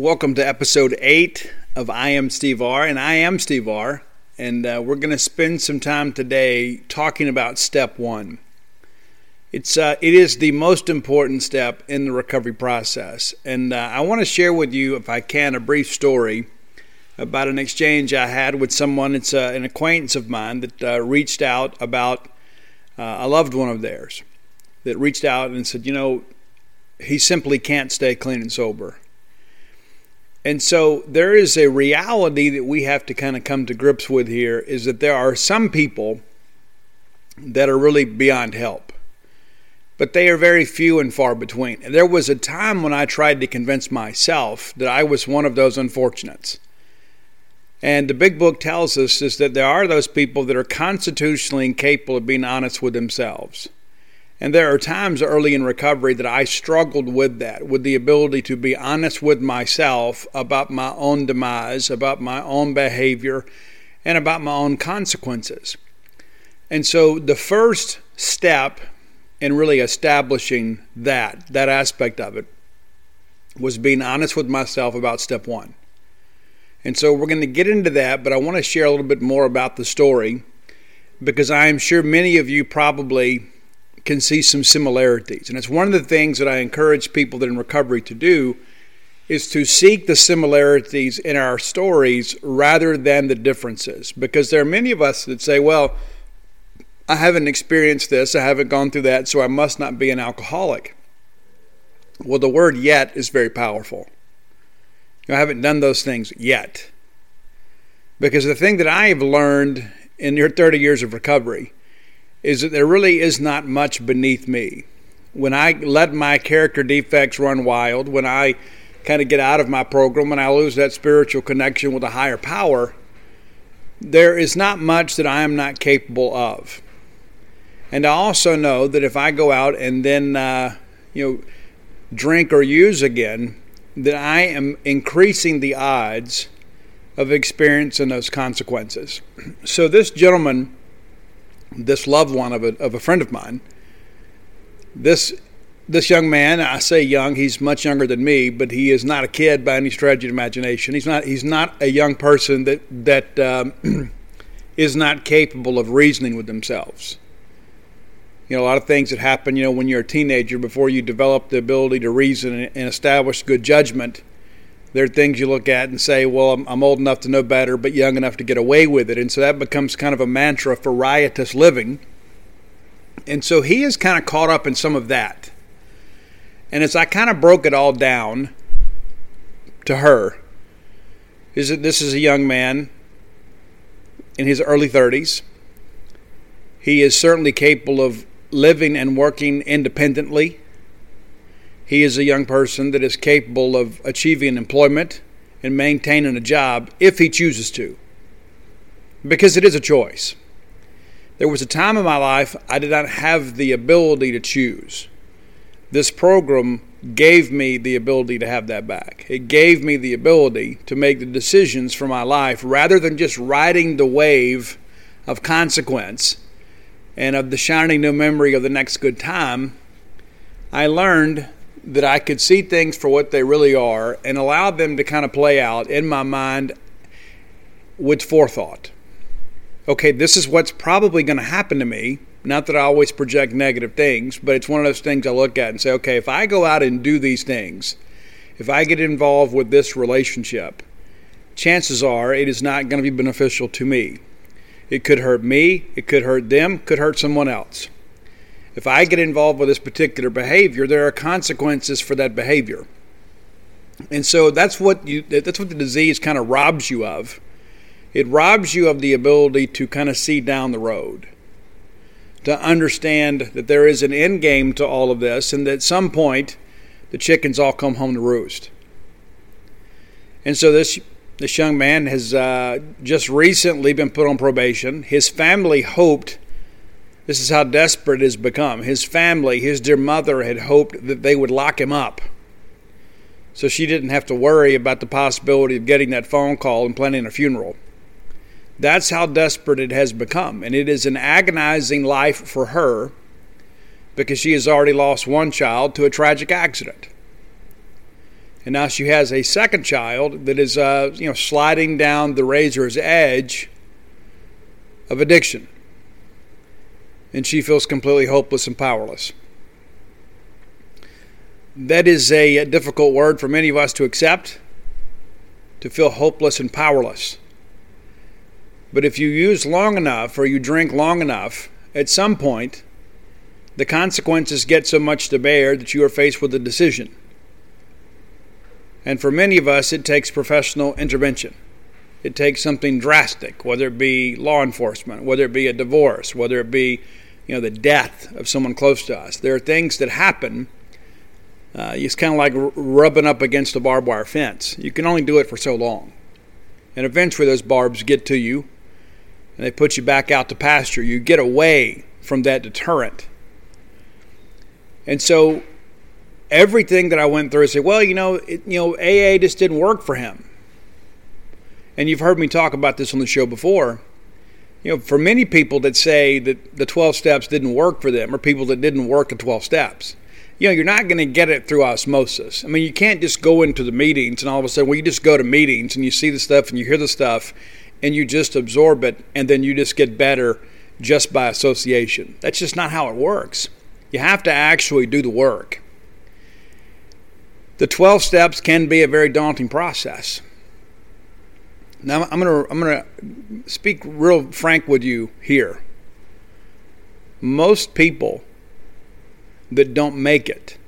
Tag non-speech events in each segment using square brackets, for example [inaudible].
Welcome to episode eight of I Am Steve R. And I am Steve R. And uh, we're going to spend some time today talking about step one. It's uh, it is the most important step in the recovery process, and uh, I want to share with you, if I can, a brief story about an exchange I had with someone. It's uh, an acquaintance of mine that uh, reached out about uh, a loved one of theirs that reached out and said, you know, he simply can't stay clean and sober. And so there is a reality that we have to kind of come to grips with here is that there are some people that are really beyond help. But they are very few and far between. And there was a time when I tried to convince myself that I was one of those unfortunates. And the big book tells us is that there are those people that are constitutionally incapable of being honest with themselves. And there are times early in recovery that I struggled with that, with the ability to be honest with myself about my own demise, about my own behavior, and about my own consequences. And so the first step in really establishing that, that aspect of it, was being honest with myself about step one. And so we're going to get into that, but I want to share a little bit more about the story because I am sure many of you probably can see some similarities. And it's one of the things that I encourage people that in recovery to do is to seek the similarities in our stories rather than the differences. Because there are many of us that say, well, I haven't experienced this, I haven't gone through that, so I must not be an alcoholic. Well, the word yet is very powerful. You know, I haven't done those things yet. Because the thing that I have learned in your 30 years of recovery is that there really is not much beneath me. When I let my character defects run wild, when I kind of get out of my program, when I lose that spiritual connection with a higher power, there is not much that I am not capable of. And I also know that if I go out and then, uh, you know, drink or use again, that I am increasing the odds of experiencing those consequences. [clears throat] So this gentleman this loved one of a, of a friend of mine. This this young man, I say young, he's much younger than me, but he is not a kid by any stretch of imagination. He's not he's not a young person that that um, [clears throat] is not capable of reasoning with themselves. You know, a lot of things that happen, you know, when you're a teenager before you develop the ability to reason and establish good judgment there are things you look at and say, well, I'm, I'm, old enough to know better, but young enough to get away with it. And so that becomes kind of a mantra for riotous living. And so he is kind of caught up in some of that. And as I kind of broke it all down to her, is that this is a young man in his early 30s. He is certainly capable of living and working independently he is a young person that is capable of achieving employment and maintaining a job if he chooses to, because it is a choice. There was a time in my life I did not have the ability to choose. This program gave me the ability to have that back. It gave me the ability to make the decisions for my life rather than just riding the wave of consequence and of the shining new memory of the next good time. I learned that I could see things for what they really are and allow them to kind of play out in my mind with forethought. Okay, this is what's probably going to happen to me not that I always project negative things, but it's one of those things I look at and say, okay, if I go out and do these things, if I get involved with this relationship, chances are it is not going to be beneficial to me. It could hurt me, it could hurt them, could hurt someone else. If I get involved with this particular behavior, there are consequences for that behavior. And so that's what you that's what the disease kind of robs you of. It robs you of the ability to kind of see down the road to understand that there is an end game to all of this and that at some point the chickens all come home to roost. And so this this young man has uh, just recently been put on probation. His family hoped. This is how desperate it has become. His family, his dear mother, had hoped that they would lock him up, so she didn't have to worry about the possibility of getting that phone call and planning a funeral. That's how desperate it has become. And it is an agonizing life for her because she has already lost one child to a tragic accident. And now she has a second child that is, uh, you know, sliding down the razor's edge of addiction. And she feels completely hopeless and powerless. That is a difficult word for many of us to accept, to feel hopeless and powerless. But if you use long enough or you drink long enough, at some point, the consequences get so much to bear that you are faced with a decision. And for many of us, it takes professional intervention. It takes something drastic, whether it be law enforcement, whether it be a divorce, whether it be you know, the death of someone close to us. There are things that happen. Uh, it's kind of like rubbing up against a barbed wire fence. You can only do it for so long. And eventually, those barbs get to you, and they put you back out to pasture. You get away from that deterrent. And so everything that I went through, I said, well, you know, it, you know, AA just didn't work for him. And you've heard me talk about this on the show before. You know, for many people that say that the 12 steps didn't work for them, or people that didn't work the 12 steps, you know, you're not going to get it through osmosis. I mean, you can't just go into the meetings and all of a sudden, well, you just go to meetings and you see the stuff and you hear the stuff and you just absorb it and then you just get better just by association. That's just not how it works. You have to actually do the work. The 12 steps can be a very daunting process. Now I'm going to I'm to speak real frank with you here. Most people that don't make it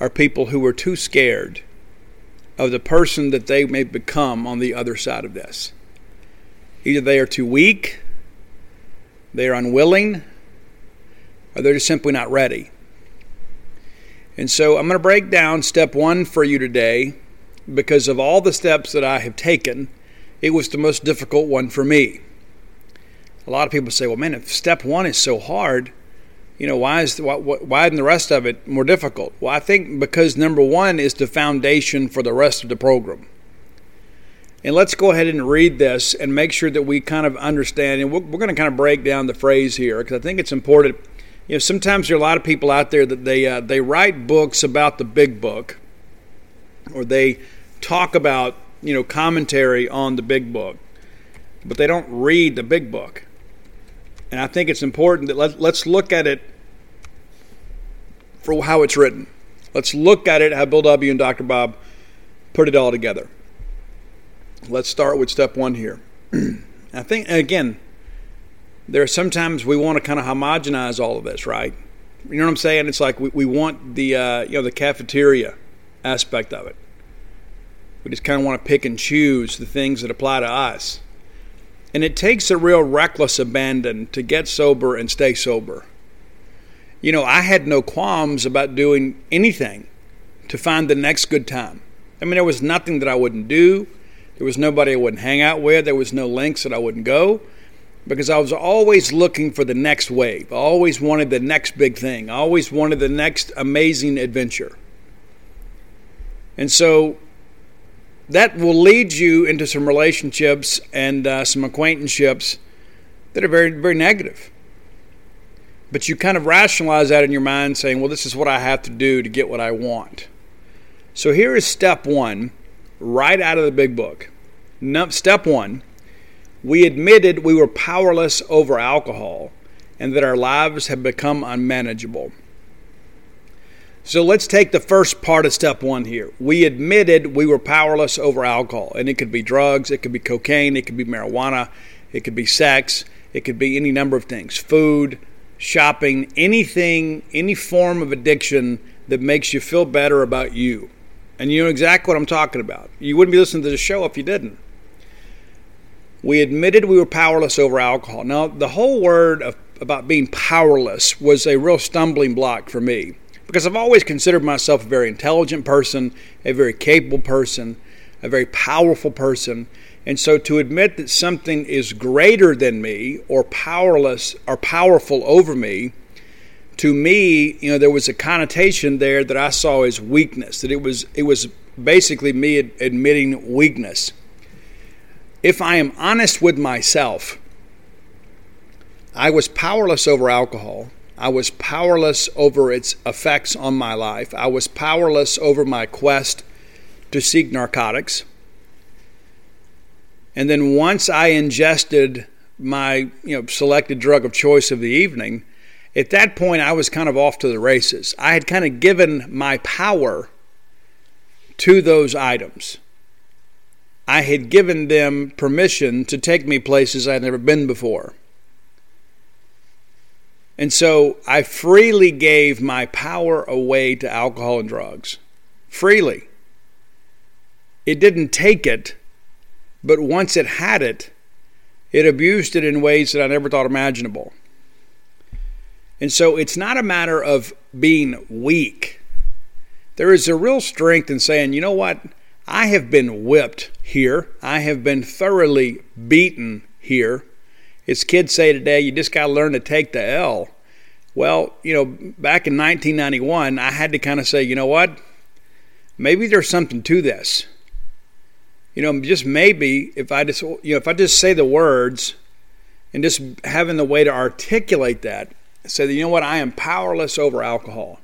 are people who are too scared of the person that they may become on the other side of this. Either they are too weak, they are unwilling, or they're just simply not ready. And so I'm going to break down step one for you today because of all the steps that I have taken, it was the most difficult one for me. A lot of people say, well, man, if step one is so hard, you know, why is why, why isn't the rest of it more difficult? Well, I think because number one is the foundation for the rest of the program. And let's go ahead and read this and make sure that we kind of understand. And we're, we're going to kind of break down the phrase here because I think it's important. You know, sometimes there are a lot of people out there that they uh, they write books about the big book, or they talk about you know commentary on the big book, but they don't read the big book. And I think it's important that let, let's look at it for how it's written. Let's look at it how Bill W. and Dr. Bob put it all together. Let's start with step one here. [clears throat] I think, again, there are sometimes we want to kind of homogenize all of this, right? You know what I'm saying? It's like we, we want the uh, you know the cafeteria aspect of it. We just kind of want to pick and choose the things that apply to us. And it takes a real reckless abandon to get sober and stay sober. You know, I had no qualms about doing anything to find the next good time. I mean, there was nothing that I wouldn't do. There was nobody I wouldn't hang out with. There was no links that I wouldn't go. because I was always looking for the next wave. I always wanted the next big thing. I always wanted the next amazing adventure. And so that will lead you into some relationships and uh, some acquaintanceships that are very, very negative. But you kind of rationalize that in your mind, saying, well, this is what I have to do to get what I want. So here is step one, right out of the big book. No, step one we admitted we were powerless over alcohol and that our lives had become unmanageable. So let's take the first part of step one here. We admitted we were powerless over alcohol, and it could be drugs, it could be cocaine, it could be marijuana, it could be sex, it could be any number of things food, shopping, anything, any form of addiction that makes you feel better about you. And you know exactly what I'm talking about. You wouldn't be listening to the show if you didn't. We admitted we were powerless over alcohol. Now, the whole word of, about being powerless was a real stumbling block for me because I've always considered myself a very intelligent person, a very capable person, a very powerful person. And so to admit that something is greater than me or powerless or powerful over me, to me, you know, there was a connotation there that I saw as weakness, that it was it was basically me admitting weakness if I am honest with myself, I was powerless over alcohol. I was powerless over its effects on my life. I was powerless over my quest to seek narcotics. And then once I ingested my you know selected drug of choice of the evening, at that point I was kind of off to the races. I had kind of given my power to those items. I had given them permission to take me places I'd never been before. And so I freely gave my power away to alcohol and drugs. Freely. It didn't take it, but once it had it, it abused it in ways that I never thought imaginable. And so it's not a matter of being weak. There is a real strength in saying, you know what? I have been whipped here. I have been thoroughly beaten here. As kids say today, you just got to learn to take the L. Well, you know, back in 1991, I had to kind of say, you know what? Maybe there's something to this. You know, just maybe if I just, you know, if I just say the words and just having the way to articulate that, say that, you know what, I am powerless over alcohol.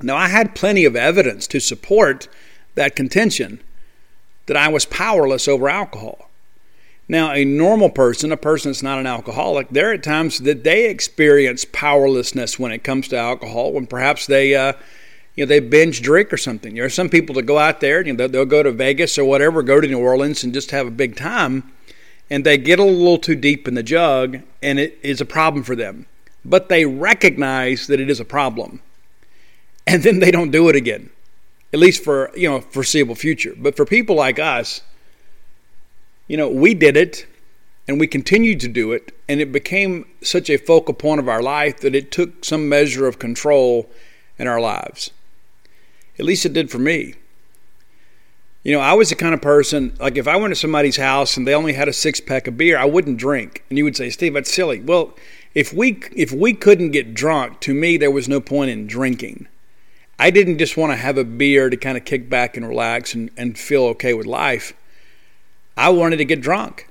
Now, I had plenty of evidence to support that contention that I was powerless over alcohol. Now, a normal person, a person that's not an alcoholic, there are times that they experience powerlessness when it comes to alcohol, when perhaps they, uh, you know, they binge drink or something. There are some people that go out there, you know, they'll go to Vegas or whatever, go to New Orleans and just have a big time, and they get a little too deep in the jug, and it is a problem for them. But they recognize that it is a problem, and then they don't do it again at least for you know foreseeable future. But for people like us, you know, we did it and we continued to do it, and it became such a focal point of our life that it took some measure of control in our lives. At least it did for me. You know, I was the kind of person, like if I went to somebody's house and they only had a six pack of beer, I wouldn't drink. And you would say, Steve, that's silly. Well, if we if we couldn't get drunk, to me there was no point in drinking. I didn't just want to have a beer to kind of kick back and relax and, and feel okay with life. I wanted to get drunk.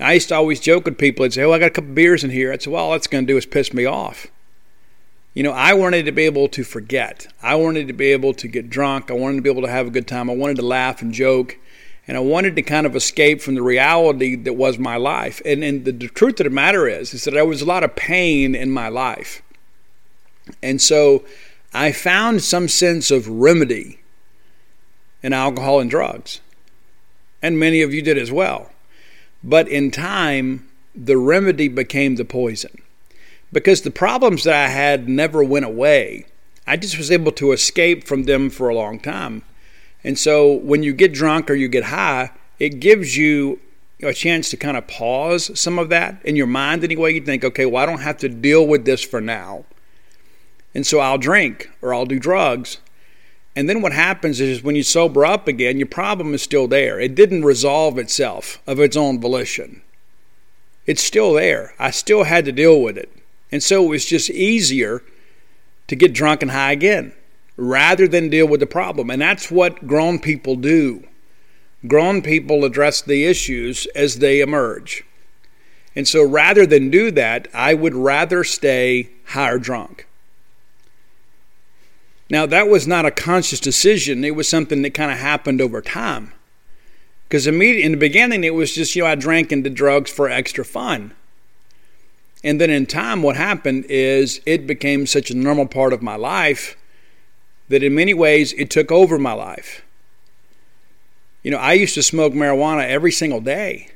I used to always joke with people and say, Oh, I got a couple beers in here. I'd say, Well, all that's going to do is piss me off. You know, I wanted to be able to forget. I wanted to be able to get drunk. I wanted to be able to have a good time. I wanted to laugh and joke. And I wanted to kind of escape from the reality that was my life. And, and the, the truth of the matter is, is that there was a lot of pain in my life. And so I found some sense of remedy in alcohol and drugs. And many of you did as well. But in time, the remedy became the poison. Because the problems that I had never went away. I just was able to escape from them for a long time. And so when you get drunk or you get high, it gives you a chance to kind of pause some of that in your mind anyway. You think, okay, well, I don't have to deal with this for now. And so I'll drink or I'll do drugs. And then what happens is when you sober up again, your problem is still there. It didn't resolve itself of its own volition. It's still there. I still had to deal with it. And so it was just easier to get drunk and high again rather than deal with the problem. And that's what grown people do. Grown people address the issues as they emerge. And so rather than do that, I would rather stay high or drunk. Now, that was not a conscious decision, it was something that kind of happened over time. Because in the beginning, it was just, you know, I drank and did drugs for extra fun. And then in time, what happened is it became such a normal part of my life that in many ways it took over my life. You know, I used to smoke marijuana every single day.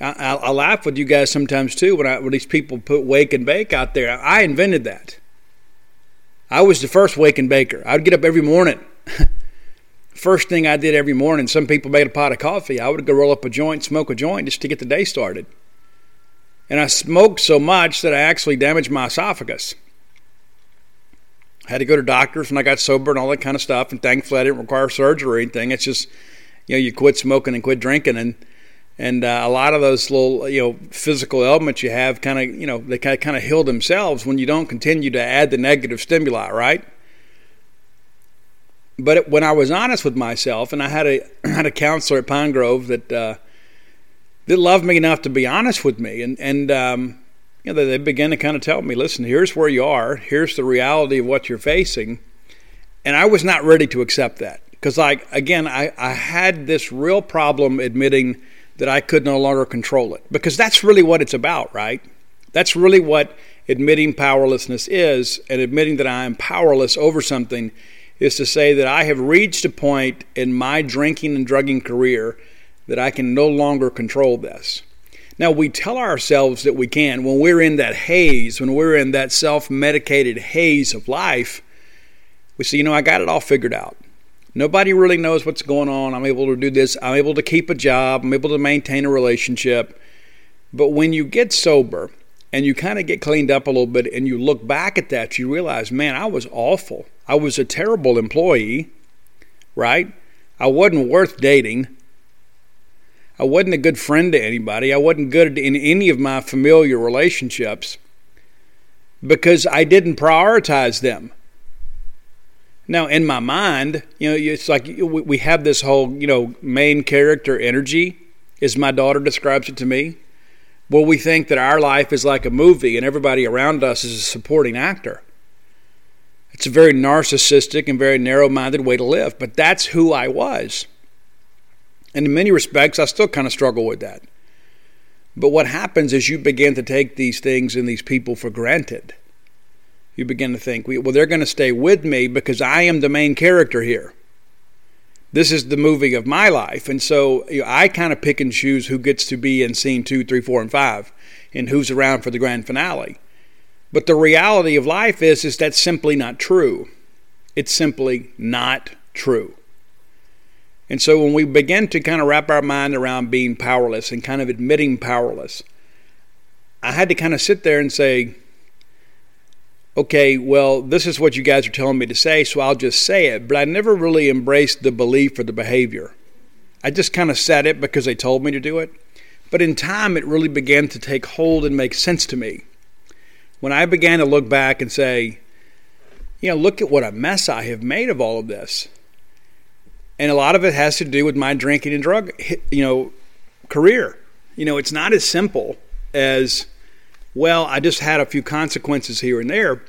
I, I, I laugh with you guys sometimes too when, I, when these people put wake and bake out there. I invented that. I was the first waking baker. I'd get up every morning. [laughs] first thing I did every morning, some people made a pot of coffee. I would go roll up a joint, smoke a joint just to get the day started. And I smoked so much that I actually damaged my esophagus. I had to go to doctors when I got sober and all that kind of stuff. And thankfully, I didn't require surgery or anything. It's just, you know, you quit smoking and quit drinking, and and uh, a lot of those little, you know, physical elements you have kind of, you know, they kind of heal themselves when you don't continue to add the negative stimuli, right? But when I was honest with myself, and I had a [clears throat] had a counselor at Pine Grove that uh, that loved me enough to be honest with me, and and um, you know they began to kind of tell me, listen, here's where you are, here's the reality of what you're facing, and I was not ready to accept that because, like, again, I I had this real problem admitting that I could no longer control it because that's really what it's about, right? That's really what admitting powerlessness is, and admitting that I am powerless over something is to say that I have reached a point in my drinking and drugging career that I can no longer control this. Now, we tell ourselves that we can when we're in that haze, when we're in that self medicated haze of life. We say, you know, I got it all figured out. Nobody really knows what's going on. I'm able to do this. I'm able to keep a job. I'm able to maintain a relationship. But when you get sober and you kind of get cleaned up a little bit and you look back at that, you realize, man, I was awful. I was a terrible employee, right? I wasn't worth dating. I wasn't a good friend to anybody. I wasn't good in any of my familiar relationships because I didn't prioritize them. Now, in my mind, you know, it's like we have this whole, you know, main character energy, as my daughter describes it to me. Well, we think that our life is like a movie and everybody around us is a supporting actor. It's a very narcissistic and very narrow minded way to live, but that's who I was. And in many respects, I still kind of struggle with that. But what happens is you begin to take these things and these people for granted. You begin to think, well, they're going to stay with me because I am the main character here. This is the movie of my life. And so you know, I kind of pick and choose who gets to be in scene two, three, four, and five, and who's around for the grand finale. But the reality of life is, is that's simply not true. It's simply not true. And so when we begin to kind of wrap our mind around being powerless and kind of admitting powerless, I had to kind of sit there and say, okay, well, this is what you guys are telling me to say, so I'll just say it. But I never really embraced the belief or the behavior. I just kind of said it because they told me to do it. But in time, it really began to take hold and make sense to me. When I began to look back and say, you know, look at what a mess I have made of all of this and a lot of it has to do with my drinking and drug you know career you know it's not as simple as well i just had a few consequences here and there.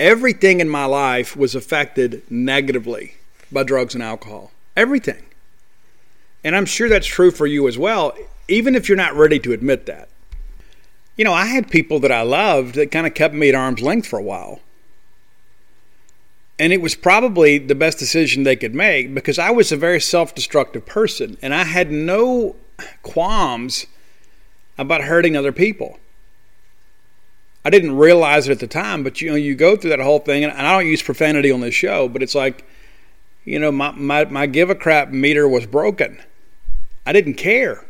Everything in my life was affected negatively by drugs and alcohol. Everything. And i'm sure that's true for you as well even if you're not ready to admit that. You know i had people that i loved that kind of kept me at arm's length for a while. And it was probably the best decision they could make because I was a very self destructive person and I had no qualms about hurting other people. I didn't realize it at the time, but you know, you go through that whole thing, and I don't use profanity on this show, but it's like, you know, my, my, my give a crap meter was broken. I didn't care.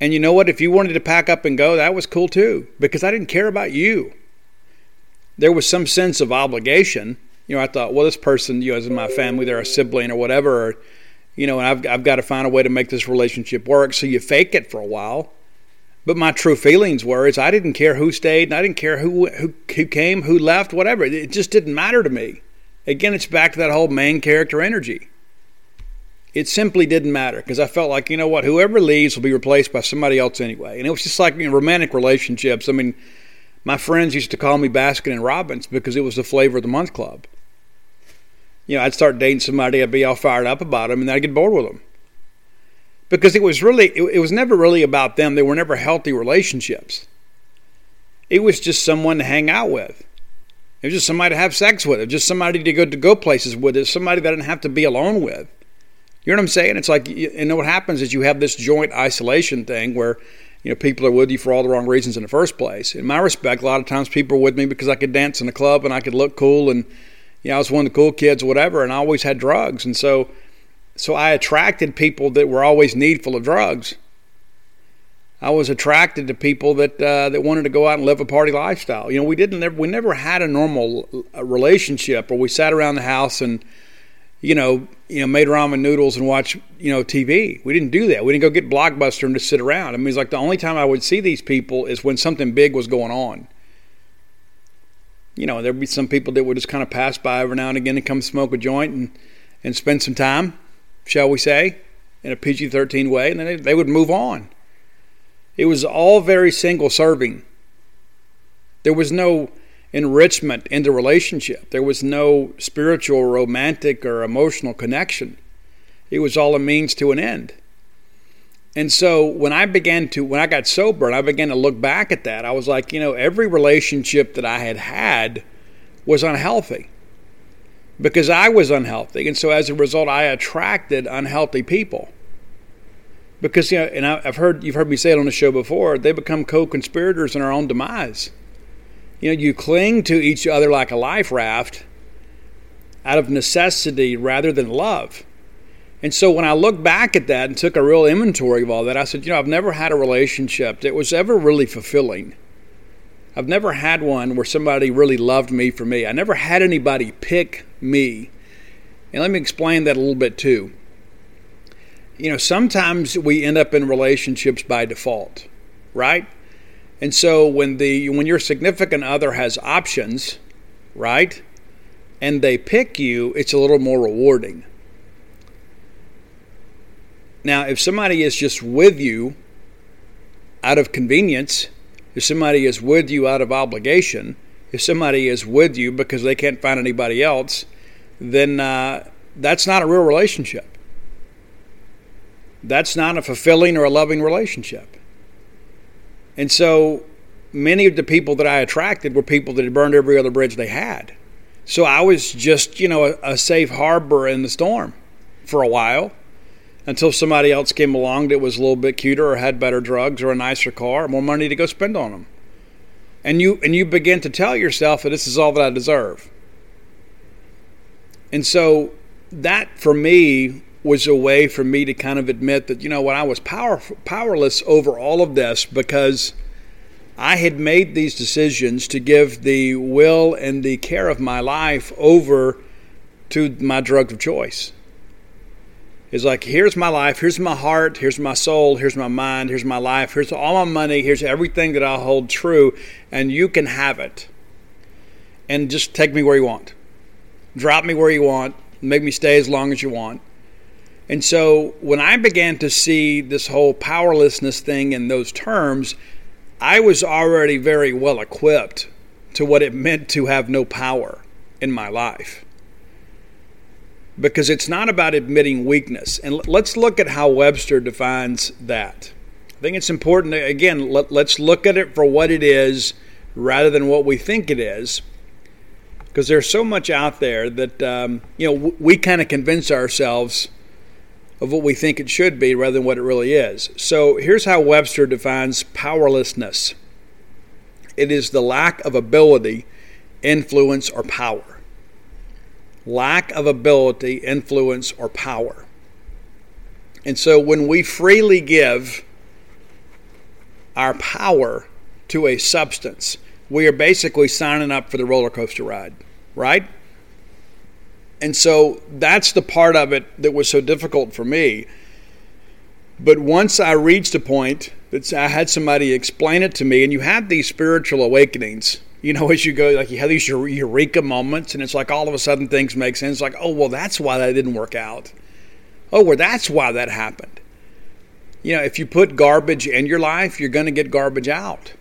And you know what? If you wanted to pack up and go, that was cool too, because I didn't care about you. There was some sense of obligation you know, I thought, well, this person, you know, is in my family, they're a sibling or whatever, or, you know, and I've, I've got to find a way to make this relationship work. So you fake it for a while. But my true feelings were is I didn't care who stayed, and I didn't care who who, who came, who left, whatever. It just didn't matter to me. Again, it's back to that whole main character energy. It simply didn't matter because I felt like you know what, whoever leaves will be replaced by somebody else anyway. And it was just like you know, romantic relationships. I mean, my friends used to call me Baskin and Robbins because it was the flavor of the month club. You know, I'd start dating somebody, I'd be all fired up about them, and then I'd get bored with them because it was really it, it was never really about them. They were never healthy relationships. It was just someone to hang out with. It was just somebody to have sex with. It was just somebody to go to go places with. It's somebody that I didn't have to be alone with. You know what I'm saying? It's like you know what happens is you have this joint isolation thing where you know people are with you for all the wrong reasons in the first place. In my respect, a lot of times people are with me because I could dance in the club and I could look cool and you know I was one of the cool kids whatever, and I always had drugs, and so so I attracted people that were always needful of drugs. I was attracted to people that uh, that wanted to go out and live a party lifestyle. You know, we didn't never, we never had a normal uh, relationship where we sat around the house and you know you know made ramen noodles and watch you know TV. We didn't do that. We didn't go get Blockbuster and just sit around. I mean, it's like the only time I would see these people is when something big was going on. You know, there'd be some people that would just kind of pass by every now and again and come smoke a joint and and spend some time shall we say, in a PG 13 way, and then they, they would move on. It was all very single serving. There was no enrichment in the relationship, there was no spiritual, romantic, or emotional connection. It was all a means to an end. And so when I began to, when I got sober and I began to look back at that, I was like, you know, every relationship that I had had was unhealthy because I was unhealthy. And so as a result, I attracted unhealthy people. Because, you know, and I've heard, you've heard me say it on the show before, they become co conspirators in our own demise. You know, you cling to each other like a life raft out of necessity rather than love. And so when I look back at that and took a real inventory of all that, I said, you know, I've never had a relationship that was ever really fulfilling. I've never had one where somebody really loved me for me. I never had anybody pick me. And let me explain that a little bit too. You know, sometimes we end up in relationships by default, right? And so when the when your significant other has options, right? And they pick you, it's a little more rewarding. Now, if somebody is just with you out of convenience, if somebody is with you out of obligation, if somebody is with you because they can't find anybody else, then uh, that's not a real relationship. That's not a fulfilling or a loving relationship. And so many of the people that I attracted were people that had burned every other bridge they had. So I was just, you know, a, a safe harbor in the storm for a while until somebody else came along that was a little bit cuter or had better drugs or a nicer car or more money to go spend on them. And you and you begin to tell yourself that this is all that I deserve. And so that for me was a way for me to kind of admit that you know what I was power, powerless over all of this because I had made these decisions to give the will and the care of my life over to my drug of choice is like, here's my life, here's my heart, here's my soul, here's my mind, here's my life, here's all my money, here's everything that I hold true, and you can have it. And just take me where you want. Drop me where you want, make me stay as long as you want. And so when I began to see this whole powerlessness thing in those terms, I was already very well equipped to what it meant to have no power in my life because it's not about admitting weakness. And let's look at how Webster defines that. I think it's important, to, again, let, us look at it for what it is rather than what we think it is. Because there's so much out there that, um, you know, we kind of convince ourselves of what we think it should be rather than what it really is. So here's how Webster defines powerlessness it is the lack of ability, influence, or power lack of ability, influence, or power. And so when we freely give our power to a substance, we are basically signing up for the roller coaster ride, right? And so that's the part of it that was so difficult for me. But once I reached a point that I had somebody explain it to me, and you have these spiritual awakenings. You know, [laughs] as you go, like you have these eureka moments, and it's like all of a sudden things make sense. Like, oh, well, that's why that didn't work out. Oh, well, that's why that happened. You know, if you put garbage in your life, you're going to get garbage out.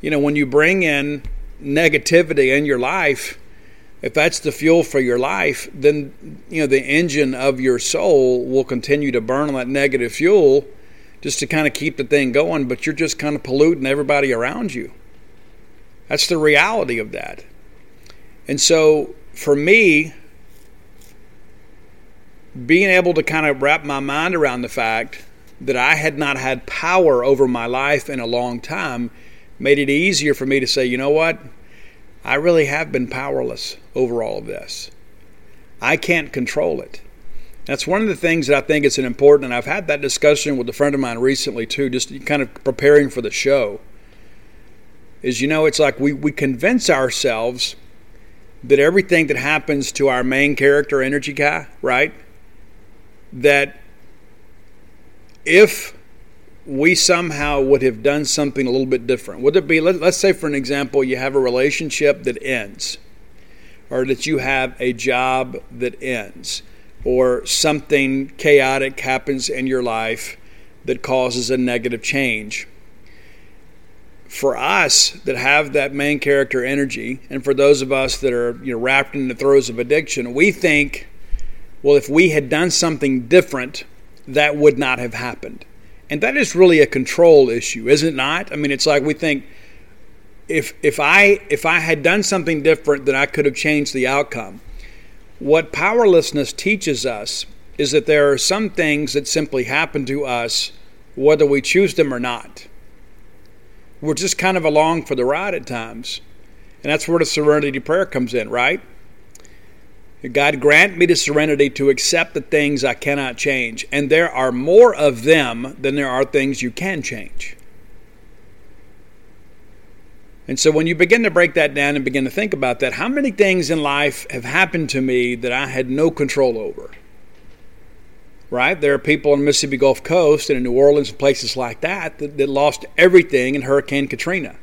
You know, when you bring in negativity in your life, if that's the fuel for your life, then you know the engine of your soul will continue to burn on that negative fuel just to kind of keep the thing going, but you're just kind of polluting everybody around you. That's the reality of that. And so for me, being able to kind of wrap my mind around the fact that I had not had power over my life in a long time made it easier for me to say, you know what? I really have been powerless over all of this. I can't control it. That's one of the things that I think is an important, and I've had that discussion with a friend of mine recently too, just kind of preparing for the show. Is you know, it's like we, we convince ourselves that everything that happens to our main character, energy guy, right? That if we somehow would have done something a little bit different. Would it be, let, us say, for an example, you have a relationship that ends, or that you have a job that ends, or something chaotic happens in your life that causes a negative change. For us that have that main character energy, and for those of us that are you know, wrapped in the throes of addiction, we think, well, if we had done something different, that would not have happened and that is really a control issue, is it not? I mean, it's like we think if if I if I had done something different, then I could have changed the outcome. What powerlessness teaches us is that there are some things that simply happen to us whether we choose them or not. We're just kind of along for the ride at times. And that's where the serenity prayer comes in, right? God, grant me the serenity to accept the things I cannot change. And there are more of them than there are things you can change. And so when you begin to break that down and begin to think about that, how many things in life have happened to me that I had no control over? Right? There are people on the Mississippi Gulf Coast and in New Orleans and places like that that, that lost everything in Hurricane Katrina.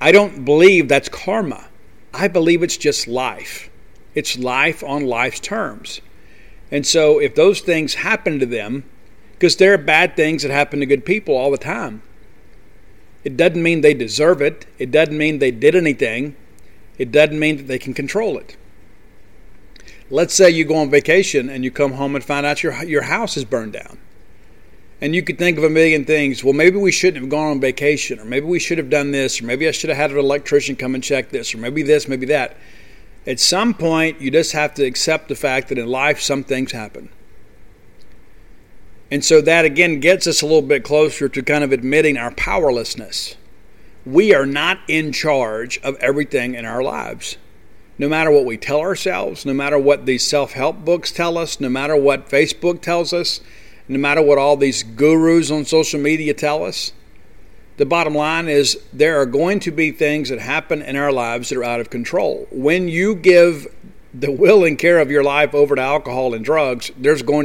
I don't believe that's karma. I believe it's just life. It's life on life's terms. And so if those things happen to them, because there are bad things that happen to good people all the time, it doesn't mean they deserve it. It doesn't mean they did anything. It doesn't mean that they can control it. Let's say you go on vacation and you come home and find out your, your house is burned down. And you could think of a million things. Well, maybe we shouldn't have gone on vacation, or maybe we should have done this, or maybe I should have had an electrician come and check this, or maybe this, maybe that. At some point, you just have to accept the fact that in life, some things happen. And so that again gets us a little bit closer to kind of admitting our powerlessness. We are not in charge of everything in our lives. No matter what we tell ourselves, no matter what these self help books tell us, no matter what Facebook tells us, no matter what all these gurus on social media tell us, the bottom line is there are going to be things that happen in our lives that are out of control. When you give the will and care of your life over to alcohol and drugs, there's going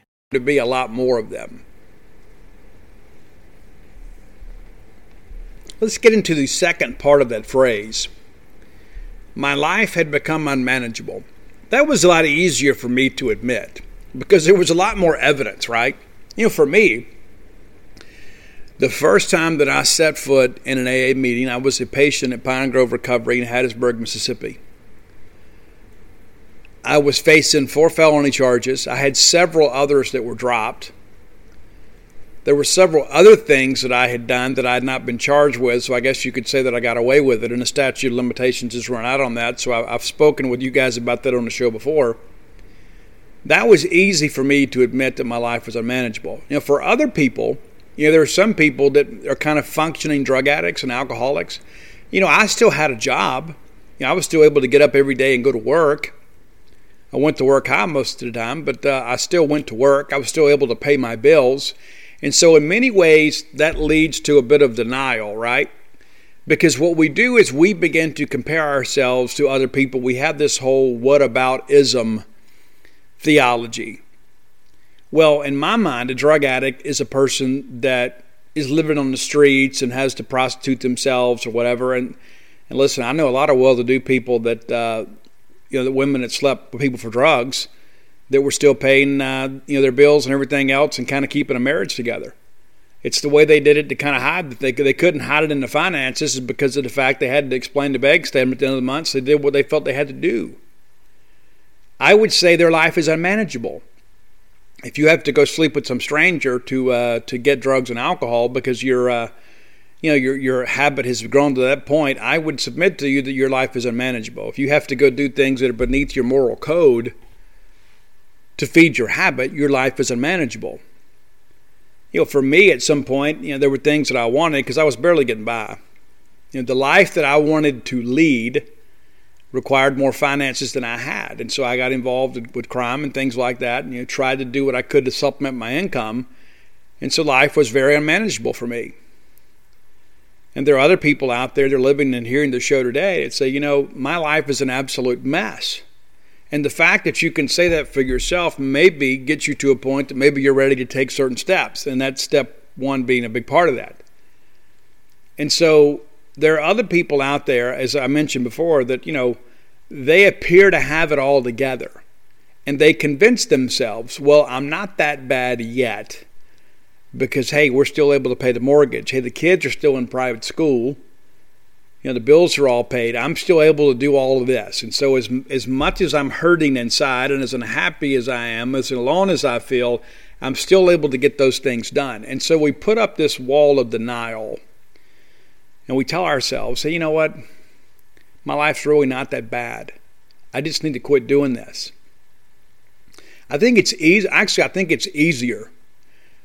to be a lot more of them. Let's get into the second part of that phrase. My life had become unmanageable. That was a lot easier for me to admit because there was a lot more evidence, right? You know, for me, The first time that I set foot in an AA meeting, I was a patient at Pine Grove Recovery in Hattiesburg, Mississippi. I was facing four felony charges. I had several others that were dropped. There were several other things that I had done that I had not been charged with, so I guess you could say that I got away with it, and the statute of limitations has run out on that. So I've spoken with you guys about that on the show before. That was easy for me to admit that my life was unmanageable. You know, for other people, you know, there are some people that are kind of functioning drug addicts and alcoholics. You know, I still had a job. You know, I was still able to get up every day and go to work. I went to work high most of the time, but uh, I still went to work. I was still able to pay my bills. And so, in many ways, that leads to a bit of denial, right? Because what we do is we begin to compare ourselves to other people. We have this whole what about ism theology. Well, in my mind, a drug addict is a person that is living on the streets and has to prostitute themselves or whatever. And, and listen, I know a lot of well to do people that, uh, you know, the women that slept with people for drugs that were still paying, uh, you know, their bills and everything else and kind of keeping a marriage together. It's the way they did it to kind of hide that they, they couldn't hide it in the finances is because of the fact they had to explain the bank statement at the end of the month. So they did what they felt they had to do. I would say their life is unmanageable if you have to go sleep with some stranger to uh, to get drugs and alcohol because your uh, you know your your habit has grown to that point, I would submit to you that your life is unmanageable. If you have to go do things that are beneath your moral code to feed your habit, your life is unmanageable. You know, for me, at some point, you know, there were things that I wanted because I was barely getting by. You know, the life that I wanted to lead required more finances than I had. And so I got involved with crime and things like that and you know, tried to do what I could to supplement my income. And so life was very unmanageable for me. And there are other people out there that are living and hearing the show today that say, you know, my life is an absolute mess. And the fact that you can say that for yourself maybe gets you to a point that maybe you're ready to take certain steps. And that's step one being a big part of that. And so there are other people out there, as I mentioned before, that, you know, they appear to have it all together. And they convince themselves, well, I'm not that bad yet because, hey, we're still able to pay the mortgage. Hey, the kids are still in private school. You know, the bills are all paid. I'm still able to do all of this. And so, as, as much as I'm hurting inside and as unhappy as I am, as alone as I feel, I'm still able to get those things done. And so, we put up this wall of denial and we tell ourselves, hey, you know what? My life's really not that bad. I just need to quit doing this. I think it's easy. Actually, I think it's easier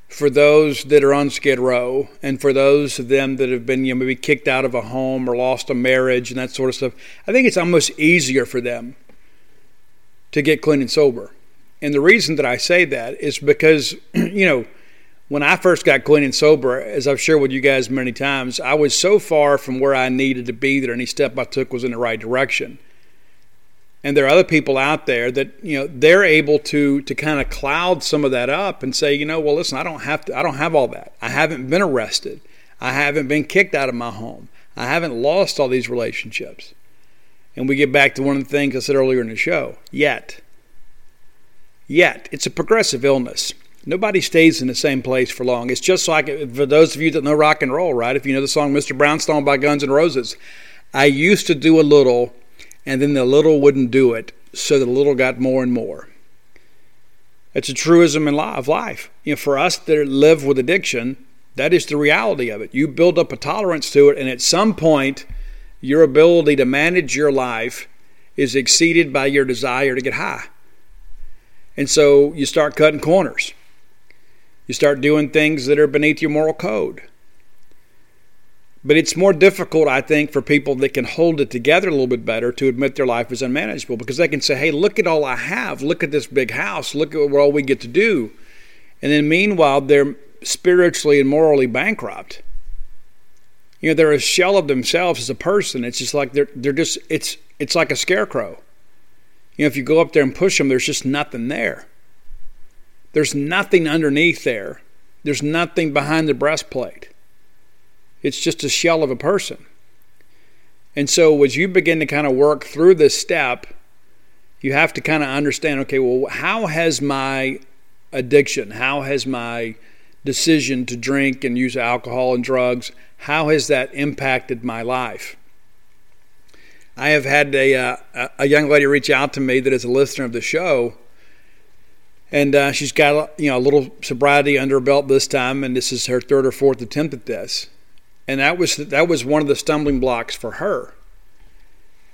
for those that are on Skid Row and for those of them that have been, you know, maybe kicked out of a home or lost a marriage and that sort of stuff. I think it's almost easier for them to get clean and sober. And the reason that I say that is because, [clears throat] you know, when I first got clean and sober, as I've shared with you guys many times, I was so far from where I needed to be that any step I took was in the right direction. And there are other people out there that you know they're able to to kind of cloud some of that up and say, you know, well, listen, I don't have to, I don't have all that. I haven't been arrested. I haven't been kicked out of my home. I haven't lost all these relationships. And we get back to one of the things I said earlier in the show. Yet, yet, it's a progressive illness. Nobody stays in the same place for long. It's just like uh, for those of you that know rock and roll, right? If you know the song Mr. Brownstone by Guns N' Roses, I used to do a little, and then the little wouldn't do it, so the little got more and more. It's a truism in of life. You know, for us that live with addiction, that is the reality of it. You build up a tolerance to it, and at some point, your ability to manage your life is exceeded by your desire to get high. And so you start cutting corners. You start doing things that are beneath your moral code. But it's more difficult, I think, for people that can hold it together a little bit better to admit their life is unmanageable because they can say, hey, look at all I have. Look at this big house. Look at what all we get to do. And then meanwhile, they're spiritually and morally bankrupt. You know, they're a shell of themselves as a person. It's just like they're, they're just, it's, it's like a scarecrow. You know, if you go up there and push them, there's just nothing there. There's nothing underneath there. There's nothing behind the breastplate. It's just a shell of a person. And so, as you begin to kind of work through this step, you have to kind of understand okay, well, how has my addiction, how has my decision to drink and use alcohol and drugs, how has that impacted my life? I have had a, uh, a young lady reach out to me that is a listener of the show, and uh, she's got you know a little sobriety under her belt this time, and this is her third or fourth attempt at this, and that was that was one of the stumbling blocks for her.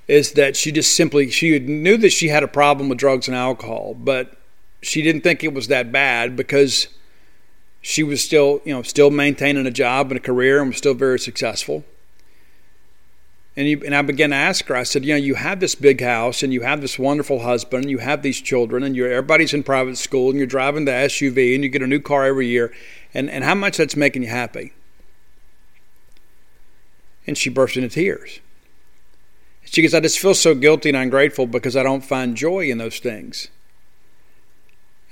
Is that she just simply she knew that she had a problem with drugs and alcohol, but she didn't think it was that bad because she was still you know still maintaining a job and a career and was still very successful and, you, and I began to ask her, I said, you know, you have this big house and you have this wonderful husband and you have these children and you're, everybody's in private school and you're driving the SUV and you get a new car every year and, and how much that's making you happy. And she burst into tears. She goes, I just feel so guilty and ungrateful because I don't find joy in those things.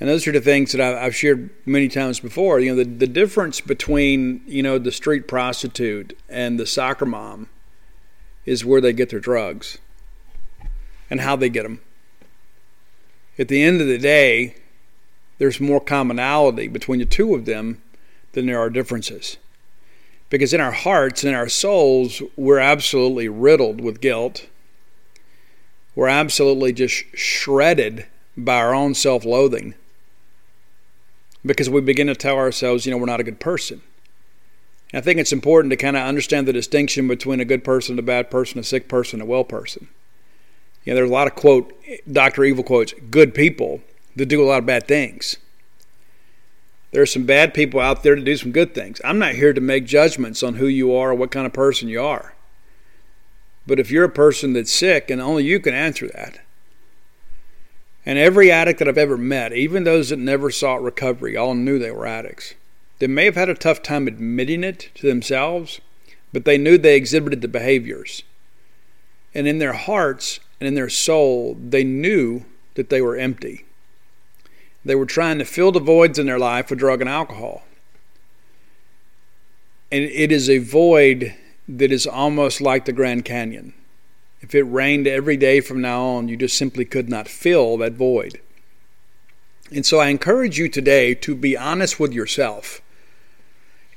And those are the things that I've shared many times before. You know, the, the difference between, you know, the street prostitute and the soccer mom is where they get their drugs and how they get them. At the end of the day, there's more commonality between the two of them than there are differences. Because in our hearts and in our souls, we're absolutely riddled with guilt. We're absolutely just shredded by our own self loathing. Because we begin to tell ourselves, you know, we're not a good person. I think it's important to kind of understand the distinction between a good person, a bad person, a sick person, a well person. You know, there's a lot of quote, Dr. Evil quotes, good people that do a lot of bad things. There are some bad people out there to do some good things. I'm not here to make judgments on who you are or what kind of person you are. But if you're a person that's sick, and only you can answer that. And every addict that I've ever met, even those that never sought recovery, all knew they were addicts. They may have had a tough time admitting it to themselves, but they knew they exhibited the behaviors. And in their hearts and in their soul, they knew that they were empty. They were trying to fill the voids in their life with drug and alcohol. And it is a void that is almost like the Grand Canyon. If it rained every day from now on, you just simply could not fill that void. And so I encourage you today to be honest with yourself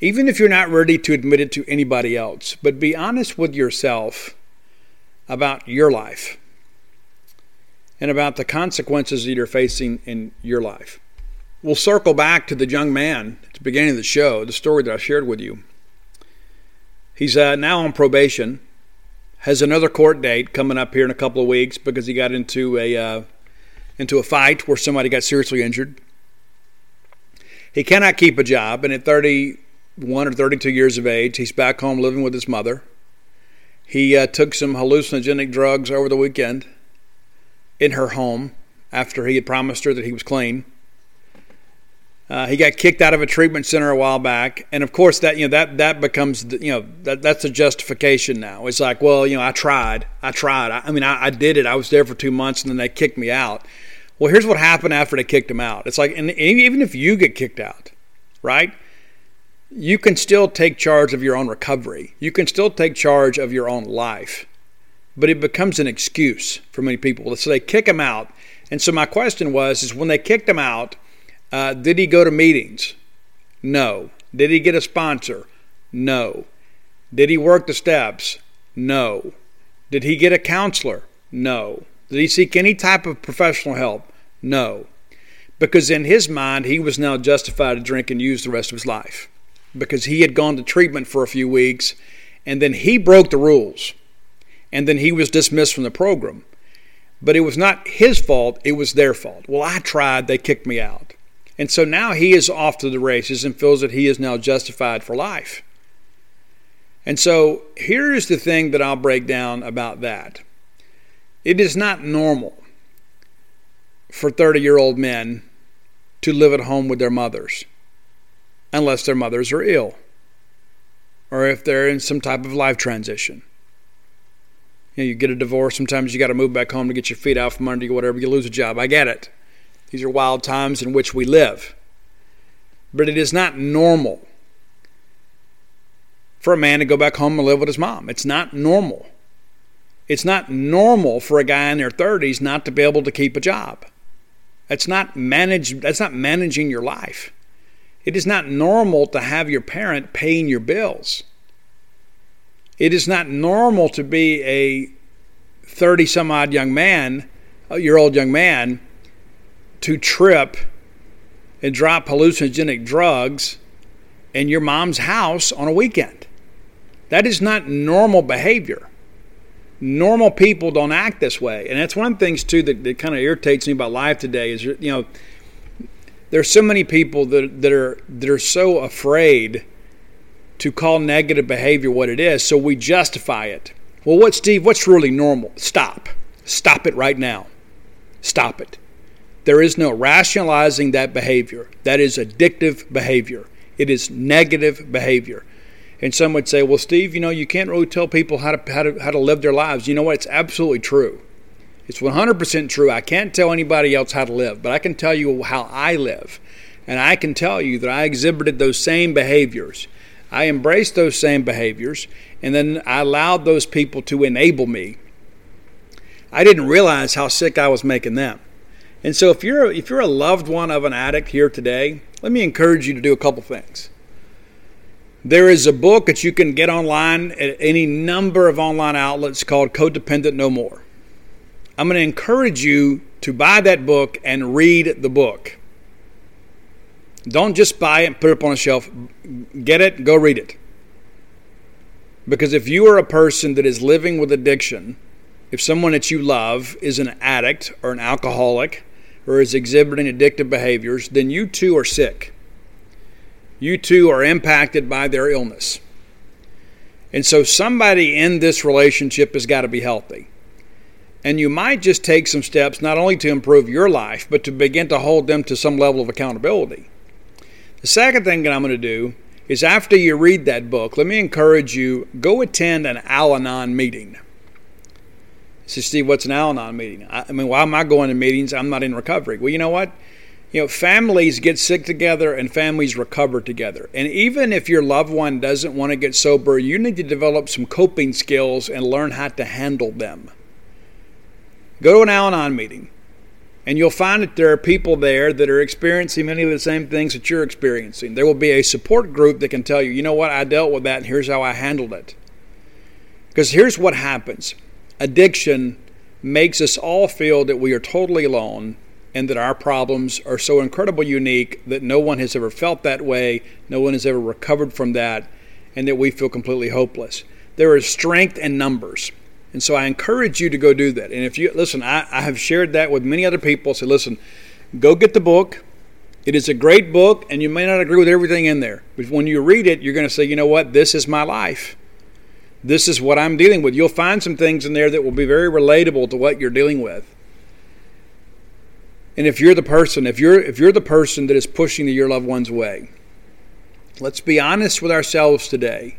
even if you're not ready to admit it to anybody else. But be honest with yourself about your life and about the consequences that you're facing in your life. We'll circle back to the young man at the beginning of the show, the story that I shared with you. He's uh, now on probation, has another court date coming up here in a couple of weeks because he got into a uh, into a fight where somebody got seriously injured. He cannot keep a job, and at 31 or 32 years of age. He's back home living with his mother. He uh, took some hallucinogenic drugs over the weekend in her home after he had promised her that he was clean. Uh, he got kicked out of a treatment center a while back, and of course that you know that that becomes you know that that's a justification now. It's like, well, you know, I tried, I tried. I, I mean, I, I, did it. I was there for two months, and then they kicked me out. Well, here's what happened after they kicked him out. It's like, and even if you get kicked out, right? you can still take charge of your own recovery. You can still take charge of your own life. But it becomes an excuse for many people. So they kick him out. And so my question was, is when they kicked him out, uh, did he go to meetings? No. Did he get a sponsor? No. Did he work the steps? No. Did he get a counselor? No. Did he seek any type of professional help? No. Because in his mind, he was now justified to drink and use the rest of his life because he had gone to treatment for a few weeks and then he broke the rules and then he was dismissed from the program. But it was not his fault, it was their fault. Well, I tried, they kicked me out. And so now he is off to the races and feels that he is now justified for life. And so here is the thing that I'll break down about that it is not normal for 30 year old men to live at home with their mothers unless their mothers are ill or if they're in some type of life transition. You, know, you get a divorce, sometimes you got to move back home to get your feet out from under you, whatever, you lose a job. I get it. These are wild times in which we live. But it is not normal for a man to go back home and live with his mom. It's not normal. It's not normal for a guy in their 30s not to be able to keep a job. That's not manage that's not managing your life. It is not normal to have your parent paying your bills. It is not normal to be a 30 some odd young man, a year old young man, to trip and drop hallucinogenic drugs in your mom's house on a weekend. That is not normal behavior. Normal people don't act this way. And that's one of the things, too, that, that kind of irritates me about life today is, you know, there's so many people that, that are that are so afraid to call negative behavior what it is, so we justify it. Well, what, Steve, what's really normal? Stop. Stop it right now. Stop it. There is no rationalizing that behavior. That is addictive behavior. It is negative behavior. And some would say, well, Steve, you know, you can't really tell people how to, how to, how to live their lives. You know what? It's absolutely true. It's 100% true. I can't tell anybody else how to live, but I can tell you how I live. And I can tell you that I exhibited those same behaviors. I embraced those same behaviors, and then I allowed those people to enable me. I didn't realize how sick I was making them. And so if you're if you're a loved one of an addict here today, let me encourage you to do a couple things. There is a book that you can get online at any number of online outlets called Codependent No More. I'm going to encourage you to buy that book and read the book. Don't just buy it and put it up on a shelf. Get it, go read it. Because if you are a person that is living with addiction, if someone that you love is an addict or an alcoholic or is exhibiting addictive behaviors, then you too are sick. You too are impacted by their illness. And so somebody in this relationship has got to be healthy. And you might just take some steps not only to improve your life, but to begin to hold them to some level of accountability. The second thing that I'm going to do is after you read that book, let me encourage you go attend an Al Anon meeting. So, Steve, what's an Al Anon meeting? I, I mean, why am I going to meetings? I'm not in recovery. Well, you know what? You know, families get sick together and families recover together. And even if your loved one doesn't want to get sober, you need to develop some coping skills and learn how to handle them. Go to an Al Anon meeting, and you'll find that there are people there that are experiencing many of the same things that you're experiencing. There will be a support group that can tell you, you know what, I dealt with that, and here's how I handled it. Because here's what happens addiction makes us all feel that we are totally alone and that our problems are so incredibly unique that no one has ever felt that way, no one has ever recovered from that, and that we feel completely hopeless. There is strength in numbers. And so I encourage you to go do that. And if you listen, I, I have shared that with many other people. Say, listen, go get the book. It is a great book, and you may not agree with everything in there. But when you read it, you're going to say, you know what? This is my life this is what I'm dealing with. You'll find some things in there that will be very relatable to what you're dealing with. And if you're the person, if you're if you're the person that is pushing your loved one's way, let's be honest with ourselves today.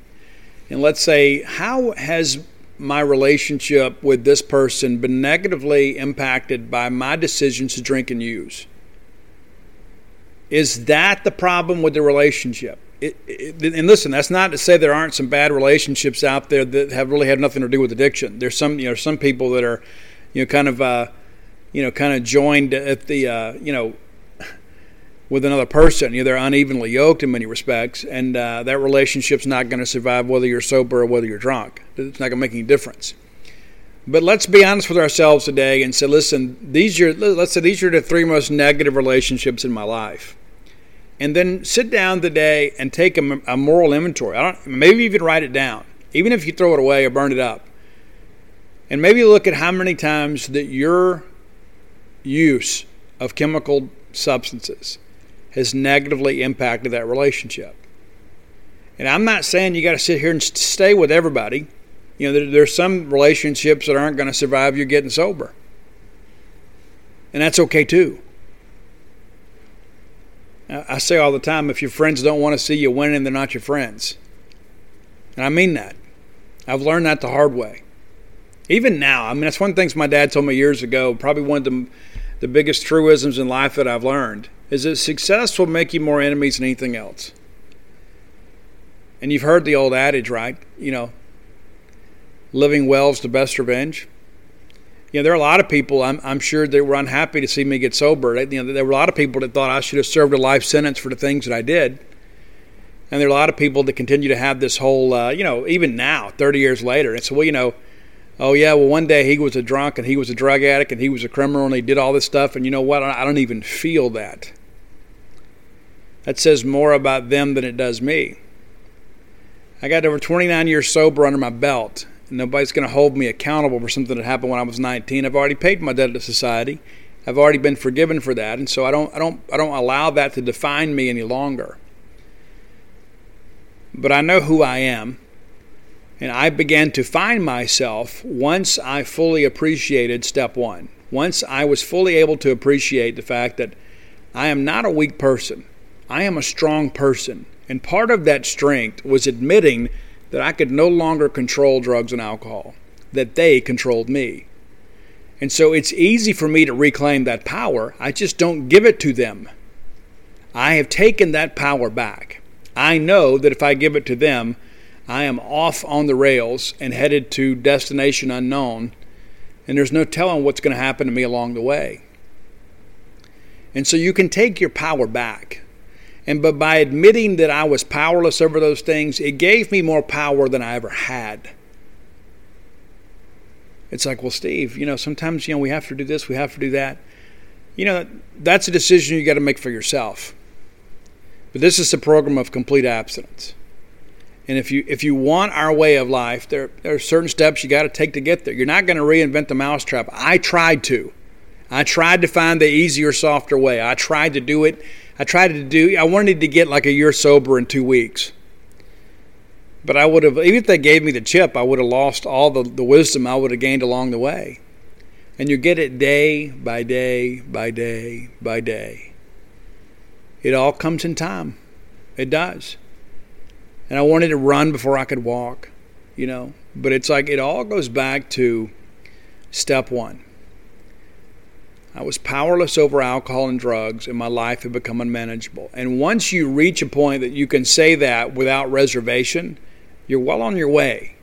And let's say, how has my relationship with this person been negatively impacted by my decisions to drink and use? Is that the problem with the relationship? it, it, and listen, that's not to say there aren't some bad relationships out there that have really had nothing to do with addiction. There's some, you know, some people that are, you know, kind of, uh, you know, kind of joined at the, uh, you know, with another person. You know, they're unevenly yoked in many respects, and uh, that relationship's not going to survive whether you're sober or whether you're drunk. It's not going to make any difference. But let's be honest with ourselves today and say, listen, these are let's say these are the three most negative relationships in my life and then sit down today and take a, a moral inventory. Maybe even write it down, even if you throw it away or burn it up. And maybe look at how many times that your use of chemical substances has negatively impacted that relationship. And I'm not saying you got to sit here and stay with everybody. You know, there, there's some relationships that aren't going to survive you getting sober. And that's okay too. I say all the time if your friends don't want to see you winning, they're not your friends. And I mean that. I've learned that the hard way. Even now, I mean, that's one of the things my dad told me years ago, probably one of the, the biggest truisms in life that I've learned is that success will make you more enemies than anything else. And you've heard the old adage, right? You know, living well is the best revenge. you know, there are a lot of people I'm, I'm sure that were unhappy to see me get sober. You know, there were a lot of people that thought I should have served a life sentence for the things that I did. And there are a lot of people that continue to have this whole, uh, you know, even now, 30 years later. And so, well, you know, oh, yeah, well, one day he was a drunk and he was a drug addict and he was a criminal and he did all this stuff. And you know what? I don't even feel that. That says more about them than it does me. I got over 29 years sober under my belt and nobody's going to hold me accountable for something that happened when I was 19. I've already paid my debt to society. I've already been forgiven for that, and so I don't I don't I don't allow that to define me any longer. But I know who I am, and I began to find myself once I fully appreciated step 1. Once I was fully able to appreciate the fact that I am not a weak person. I am a strong person. And part of that strength was admitting that I could no longer control drugs and alcohol, that they controlled me. And so it's easy for me to reclaim that power. I just don't give it to them. I have taken that power back. I know that if I give it to them, I am off on the rails and headed to destination unknown, and there's no telling what's going to happen to me along the way. And so you can take your power back. And but by admitting that I was powerless over those things, it gave me more power than I ever had. It's like, well, Steve, you know, sometimes you know we have to do this, we have to do that. You know, that's a decision you got to make for yourself. But this is a program of complete abstinence. And if you if you want our way of life, there there are certain steps you got to take to get there. You're not going to reinvent the mousetrap. I tried to. I tried to find the easier, softer way. I tried to do it I tried to do, I wanted to get like a year sober in two weeks. But I would have, even if they gave me the chip, I would have lost all the, the wisdom I would have gained along the way. And you get it day by day by day by day. It all comes in time. It does. And I wanted to run before I could walk, you know. But it's like it all goes back to step one I was powerless over alcohol and drugs, and my life had become unmanageable. And once you reach a point that you can say that without reservation, you're well on your way.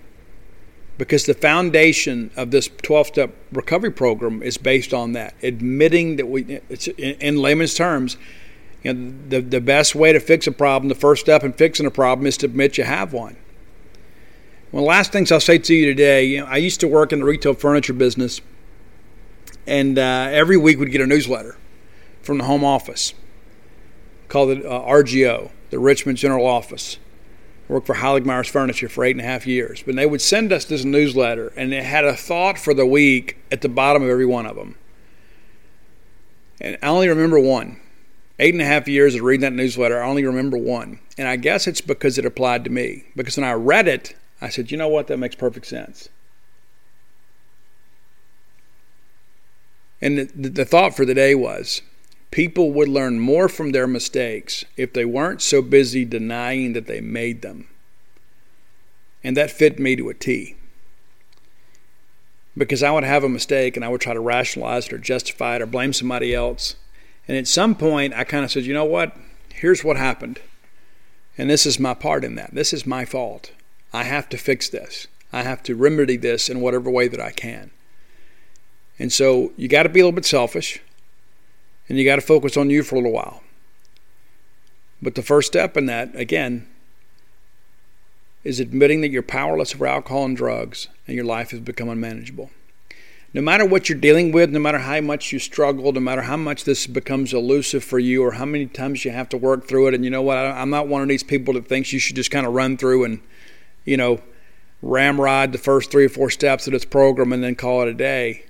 Because the foundation of this 12 step recovery program is based on that. Admitting that we, in layman's terms, you know, the, the best way to fix a problem, the first step in fixing a problem is to admit you have one. One of the last things I'll say to you today, you know, I used to work in the retail furniture business and uh, every week we'd get a newsletter from the home office called the uh, RGO, the Richmond General Office. I worked for Heilig-Meyers Furniture for eight and a half years, but they would send us this newsletter, and it had a thought for the week at the bottom of every one of them. And I only remember one. Eight and a half years of reading that newsletter, I only remember one. And I guess it's because it applied to me. Because when I read it, I said, you know what, that makes perfect sense. And the, the thought for the day was people would learn more from their mistakes if they weren't so busy denying that they made them. And that fit me to a T. Because I would have a mistake and I would try to rationalize it or justify it or blame somebody else. And at some point, I kind of said, you know what? Here's what happened. And this is my part in that. This is my fault. I have to fix this. I have to remedy this in whatever way that I can. And so you got to be a little bit selfish and you got to focus on you for a little while. But the first step in that, again, is admitting that you're powerless over alcohol and drugs and your life has become unmanageable. No matter what you're dealing with, no matter how much you struggle, no matter how much this becomes elusive for you, or how many times you have to work through it, and you know what, I'm not one of these people that thinks you should just kind of run through and, you know, ramrod the first three or four steps of this program and then call it a day.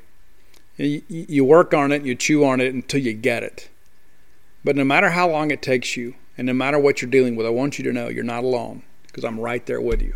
You, work on it, you chew on it until you get it. But no matter how long it takes you, and no matter what you're dealing with, I want you to know you're not alone because I'm right there with you.